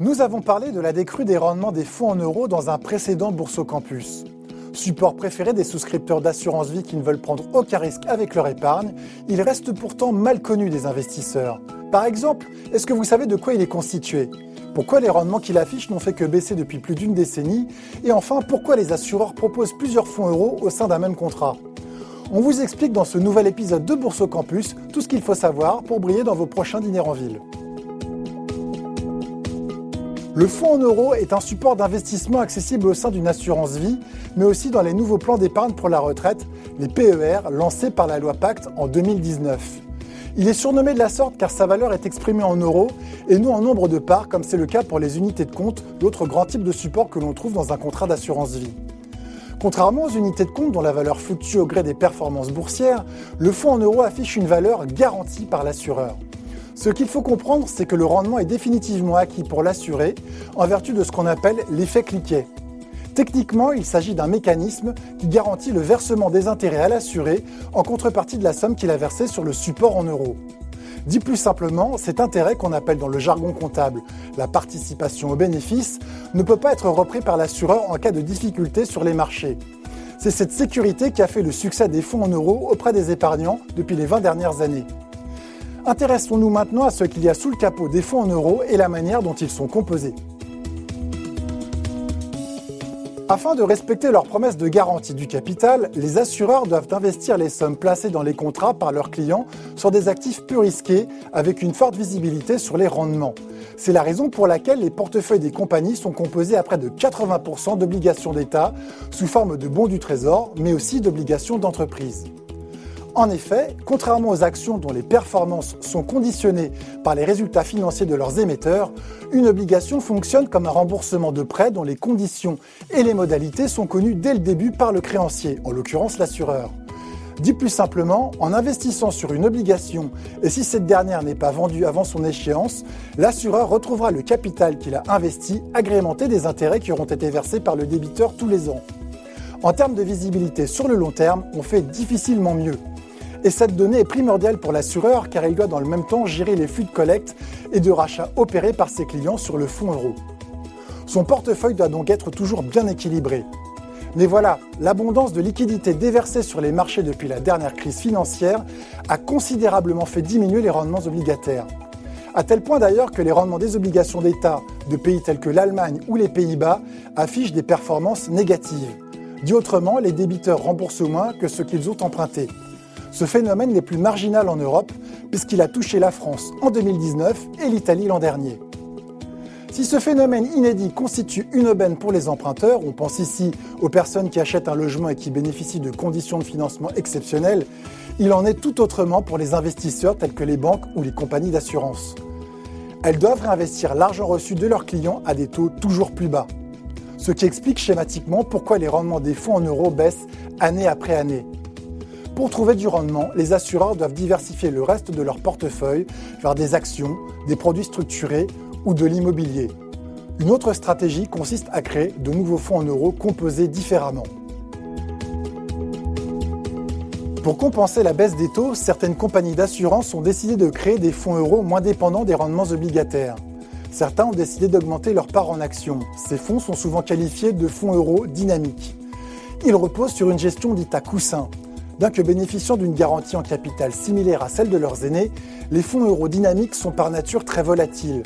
Nous avons parlé de la décrue des rendements des fonds en euros dans un précédent Bourse au Campus. Support préféré des souscripteurs d'assurance vie qui ne veulent prendre aucun risque avec leur épargne, il reste pourtant mal connu des investisseurs. Par exemple, est-ce que vous savez de quoi il est constitué? Pourquoi les rendements qu'il affiche n'ont fait que baisser depuis plus d'une décennie? Et enfin, pourquoi les assureurs proposent plusieurs fonds euros au sein d'un même contrat? On vous explique dans ce nouvel épisode de Bourse au Campus tout ce qu'il faut savoir pour briller dans vos prochains dîners en ville. Le fonds en euros est un support d'investissement accessible au sein d'une assurance vie, mais aussi dans les nouveaux plans d'épargne pour la retraite, les PER, lancés par la loi Pacte en 2019. Il est surnommé de la sorte car sa valeur est exprimée en euros et non en nombre de parts, comme c'est le cas pour les unités de compte, l'autre grand type de support que l'on trouve dans un contrat d'assurance vie. Contrairement aux unités de compte dont la valeur fluctue au gré des performances boursières, le fonds en euros affiche une valeur garantie par l'assureur. Ce qu'il faut comprendre, c'est que le rendement est définitivement acquis pour l'assuré en vertu de ce qu'on appelle l'effet cliquet. Techniquement, il s'agit d'un mécanisme qui garantit le versement des intérêts à l'assuré en contrepartie de la somme qu'il a versée sur le support en euros. Dit plus simplement, cet intérêt qu'on appelle dans le jargon comptable la participation au bénéfice ne peut pas être repris par l'assureur en cas de difficulté sur les marchés. C'est cette sécurité qui a fait le succès des fonds en euros auprès des épargnants depuis les 20 dernières années. Intéressons-nous maintenant à ce qu'il y a sous le capot des fonds en euros et la manière dont ils sont composés. Afin de respecter leurs promesses de garantie du capital, les assureurs doivent investir les sommes placées dans les contrats par leurs clients sur des actifs peu risqués avec une forte visibilité sur les rendements. C'est la raison pour laquelle les portefeuilles des compagnies sont composés à près de 80% d'obligations d'État sous forme de bons du Trésor, mais aussi d'obligations d'entreprise. En effet, contrairement aux actions dont les performances sont conditionnées par les résultats financiers de leurs émetteurs, une obligation fonctionne comme un remboursement de prêt dont les conditions et les modalités sont connues dès le début par le créancier, en l'occurrence l'assureur. Dit plus simplement, en investissant sur une obligation et si cette dernière n'est pas vendue avant son échéance, l'assureur retrouvera le capital qu'il a investi agrémenté des intérêts qui auront été versés par le débiteur tous les ans. En termes de visibilité sur le long terme, on fait difficilement mieux. Et cette donnée est primordiale pour l'assureur car il doit dans le même temps gérer les flux de collecte et de rachat opérés par ses clients sur le fonds euro. Son portefeuille doit donc être toujours bien équilibré. Mais voilà, l'abondance de liquidités déversées sur les marchés depuis la dernière crise financière a considérablement fait diminuer les rendements obligataires. À tel point d'ailleurs que les rendements des obligations d'État de pays tels que l'Allemagne ou les Pays-Bas affichent des performances négatives. Dit autrement, les débiteurs remboursent moins que ce qu'ils ont emprunté. Ce phénomène n'est plus marginal en Europe puisqu'il a touché la France en 2019 et l'Italie l'an dernier. Si ce phénomène inédit constitue une aubaine pour les emprunteurs, on pense ici aux personnes qui achètent un logement et qui bénéficient de conditions de financement exceptionnelles, il en est tout autrement pour les investisseurs tels que les banques ou les compagnies d'assurance. Elles doivent réinvestir l'argent reçu de leurs clients à des taux toujours plus bas. Ce qui explique schématiquement pourquoi les rendements des fonds en euros baissent année après année. Pour trouver du rendement, les assureurs doivent diversifier le reste de leur portefeuille vers des actions, des produits structurés ou de l'immobilier. Une autre stratégie consiste à créer de nouveaux fonds en euros composés différemment. Pour compenser la baisse des taux, certaines compagnies d'assurance ont décidé de créer des fonds euros moins dépendants des rendements obligataires. Certains ont décidé d'augmenter leur part en actions. Ces fonds sont souvent qualifiés de fonds euros dynamiques. Ils reposent sur une gestion dite à coussin, Bien que bénéficiant d'une garantie en capital similaire à celle de leurs aînés, les fonds eurodynamiques sont par nature très volatiles.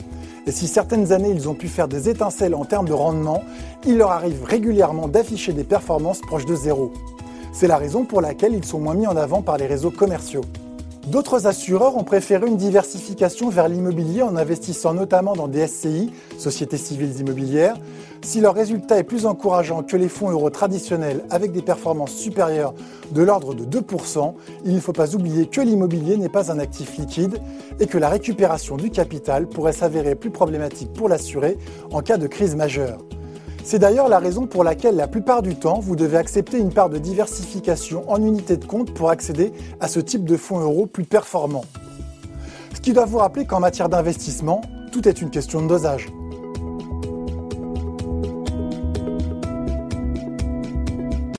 Et si certaines années ils ont pu faire des étincelles en termes de rendement, il leur arrive régulièrement d'afficher des performances proches de zéro. C'est la raison pour laquelle ils sont moins mis en avant par les réseaux commerciaux. D'autres assureurs ont préféré une diversification vers l'immobilier en investissant notamment dans des SCI, sociétés civiles immobilières. Si leur résultat est plus encourageant que les fonds euros traditionnels avec des performances supérieures de l'ordre de 2%, il ne faut pas oublier que l'immobilier n'est pas un actif liquide et que la récupération du capital pourrait s'avérer plus problématique pour l'assuré en cas de crise majeure. C'est d'ailleurs la raison pour laquelle la plupart du temps, vous devez accepter une part de diversification en unité de compte pour accéder à ce type de fonds euros plus performants. Ce qui doit vous rappeler qu'en matière d'investissement, tout est une question de dosage.